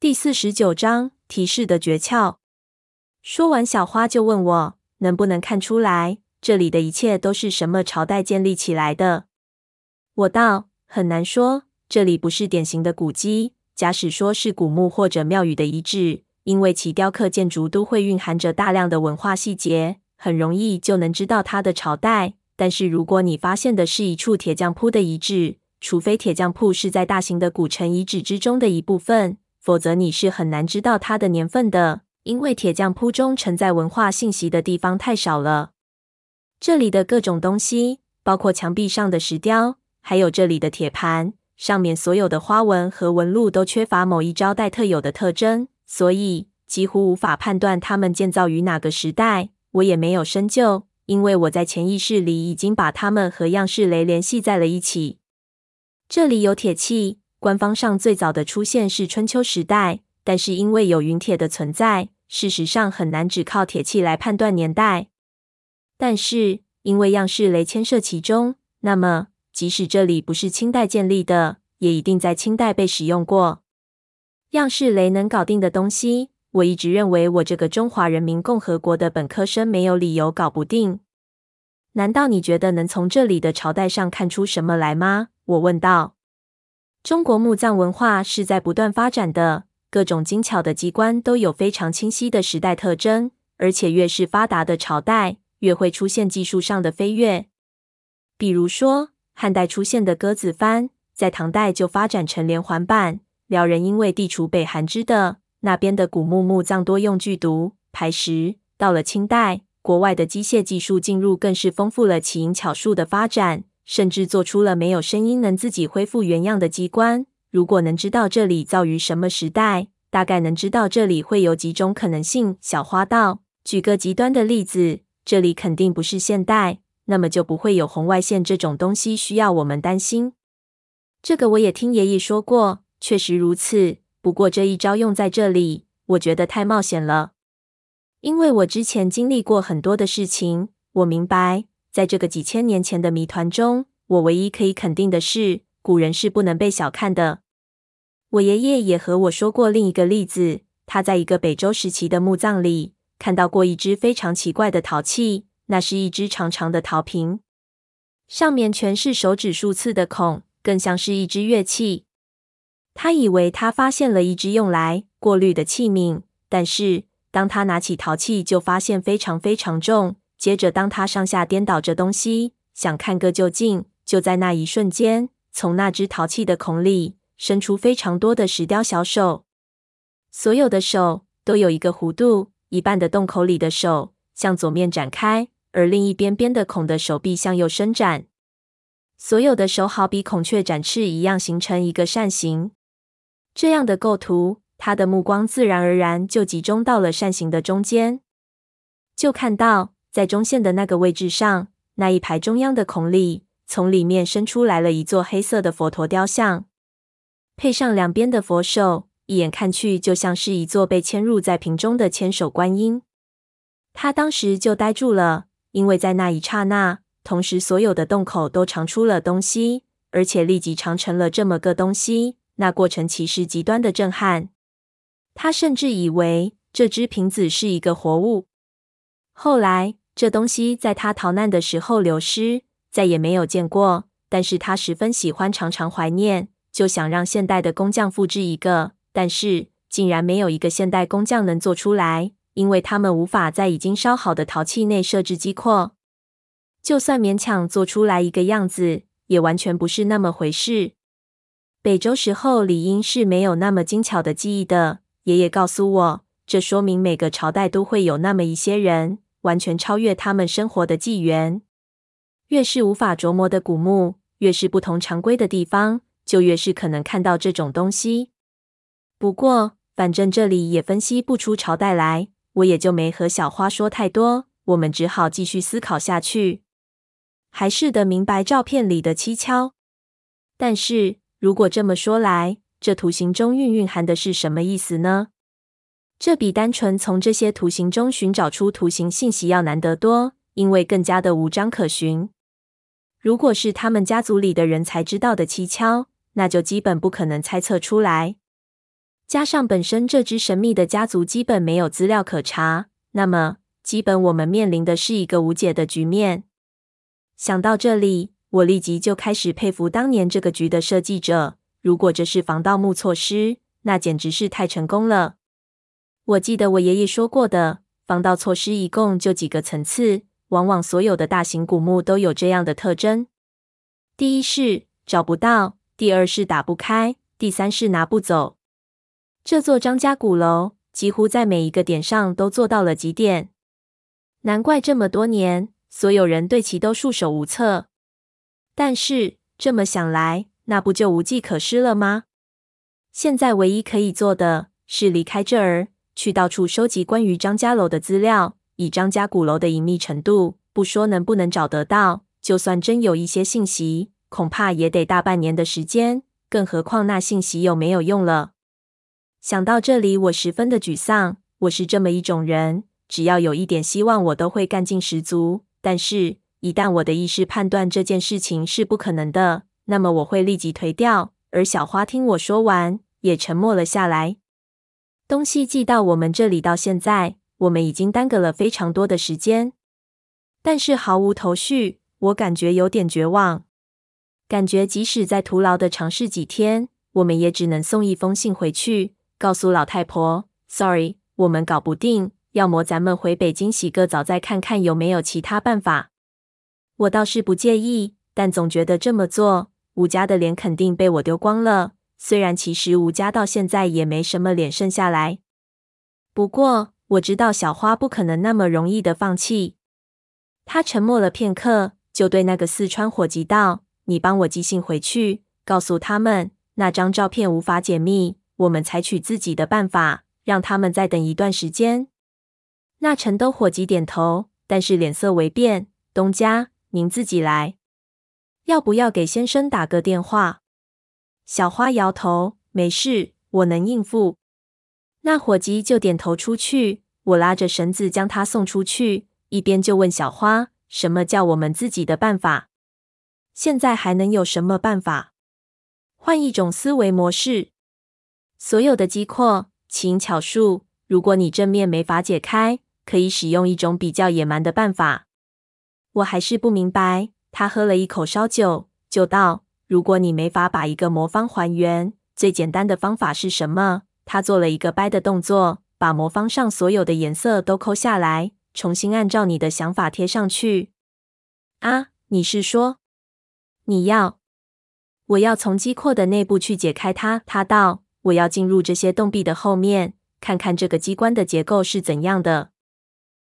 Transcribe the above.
第四十九章提示的诀窍。说完，小花就问我能不能看出来这里的一切都是什么朝代建立起来的。我道很难说，这里不是典型的古迹。假使说是古墓或者庙宇的遗址，因为其雕刻建筑都会蕴含着大量的文化细节，很容易就能知道它的朝代。但是如果你发现的是一处铁匠铺的遗址，除非铁匠铺是在大型的古城遗址之中的一部分，否则你是很难知道它的年份的，因为铁匠铺中承载文化信息的地方太少了。这里的各种东西，包括墙壁上的石雕，还有这里的铁盘。上面所有的花纹和纹路都缺乏某一朝代特有的特征，所以几乎无法判断它们建造于哪个时代。我也没有深究，因为我在潜意识里已经把它们和样式雷联系在了一起。这里有铁器，官方上最早的出现是春秋时代，但是因为有陨铁的存在，事实上很难只靠铁器来判断年代。但是因为样式雷牵涉其中，那么。即使这里不是清代建立的，也一定在清代被使用过。样式雷能搞定的东西，我一直认为我这个中华人民共和国的本科生没有理由搞不定。难道你觉得能从这里的朝代上看出什么来吗？我问道。中国墓葬文化是在不断发展的，各种精巧的机关都有非常清晰的时代特征，而且越是发达的朝代，越会出现技术上的飞跃。比如说。汉代出现的鸽子幡，在唐代就发展成连环板。辽人因为地处北韩之地，那边的古墓墓葬多用巨毒排石。到了清代，国外的机械技术进入，更是丰富了奇淫巧术的发展，甚至做出了没有声音能自己恢复原样的机关。如果能知道这里造于什么时代，大概能知道这里会有几种可能性。小花道，举个极端的例子，这里肯定不是现代。那么就不会有红外线这种东西需要我们担心。这个我也听爷爷说过，确实如此。不过这一招用在这里，我觉得太冒险了。因为我之前经历过很多的事情，我明白，在这个几千年前的谜团中，我唯一可以肯定的是，古人是不能被小看的。我爷爷也和我说过另一个例子，他在一个北周时期的墓葬里看到过一只非常奇怪的陶器。那是一只长长的陶瓶，上面全是手指数次的孔，更像是一只乐器。他以为他发现了一只用来过滤的器皿，但是当他拿起陶器，就发现非常非常重。接着，当他上下颠倒着东西，想看个究竟，就在那一瞬间，从那只淘气的孔里伸出非常多的石雕小手，所有的手都有一个弧度，一半的洞口里的手向左面展开。而另一边边的孔的手臂向右伸展，所有的手好比孔雀展翅一样，形成一个扇形。这样的构图，他的目光自然而然就集中到了扇形的中间，就看到在中线的那个位置上，那一排中央的孔里，从里面伸出来了一座黑色的佛陀雕像，配上两边的佛手，一眼看去就像是一座被嵌入在瓶中的千手观音。他当时就呆住了。因为在那一刹那，同时所有的洞口都长出了东西，而且立即长成了这么个东西。那过程其实极端的震撼。他甚至以为这只瓶子是一个活物。后来，这东西在他逃难的时候流失，再也没有见过。但是他十分喜欢，常常怀念，就想让现代的工匠复制一个，但是竟然没有一个现代工匠能做出来。因为他们无法在已经烧好的陶器内设置机括，就算勉强做出来一个样子，也完全不是那么回事。北周时候理应是没有那么精巧的技艺的。爷爷告诉我，这说明每个朝代都会有那么一些人，完全超越他们生活的纪元。越是无法琢磨的古墓，越是不同常规的地方，就越是可能看到这种东西。不过，反正这里也分析不出朝代来。我也就没和小花说太多，我们只好继续思考下去。还是得明白照片里的蹊跷。但是如果这么说来，这图形中蕴蕴含的是什么意思呢？这比单纯从这些图形中寻找出图形信息要难得多，因为更加的无章可循。如果是他们家族里的人才知道的蹊跷，那就基本不可能猜测出来。加上本身这支神秘的家族基本没有资料可查，那么基本我们面临的是一个无解的局面。想到这里，我立即就开始佩服当年这个局的设计者。如果这是防盗墓措施，那简直是太成功了。我记得我爷爷说过的，防盗措施一共就几个层次，往往所有的大型古墓都有这样的特征：第一是找不到，第二是打不开，第三是拿不走。这座张家古楼几乎在每一个点上都做到了极点，难怪这么多年所有人对其都束手无策。但是这么想来，那不就无计可施了吗？现在唯一可以做的是离开这儿，去到处收集关于张家楼的资料。以张家古楼的隐秘程度，不说能不能找得到，就算真有一些信息，恐怕也得大半年的时间。更何况那信息有没有用了？想到这里，我十分的沮丧。我是这么一种人，只要有一点希望，我都会干劲十足。但是，一旦我的意识判断这件事情是不可能的，那么我会立即颓掉。而小花听我说完，也沉默了下来。东西寄到我们这里到现在，我们已经耽搁了非常多的时间，但是毫无头绪。我感觉有点绝望，感觉即使再徒劳的尝试几天，我们也只能送一封信回去，告诉老太婆：“Sorry，我们搞不定。要么咱们回北京洗个澡，再看看有没有其他办法。”我倒是不介意，但总觉得这么做。吴家的脸肯定被我丢光了，虽然其实吴家到现在也没什么脸剩下来。不过我知道小花不可能那么容易的放弃。她沉默了片刻，就对那个四川伙计道：“你帮我寄信回去，告诉他们那张照片无法解密，我们采取自己的办法，让他们再等一段时间。”那陈都伙计点头，但是脸色微变：“东家，您自己来。”要不要给先生打个电话？小花摇头，没事，我能应付。那伙计就点头出去。我拉着绳子将他送出去，一边就问小花：“什么叫我们自己的办法？现在还能有什么办法？换一种思维模式。所有的机括、奇淫巧术，如果你正面没法解开，可以使用一种比较野蛮的办法。我还是不明白。”他喝了一口烧酒，就道：“如果你没法把一个魔方还原，最简单的方法是什么？”他做了一个掰的动作，把魔方上所有的颜色都抠下来，重新按照你的想法贴上去。啊，你是说你要我要从机括的内部去解开它？他道：“我要进入这些洞壁的后面，看看这个机关的结构是怎样的。”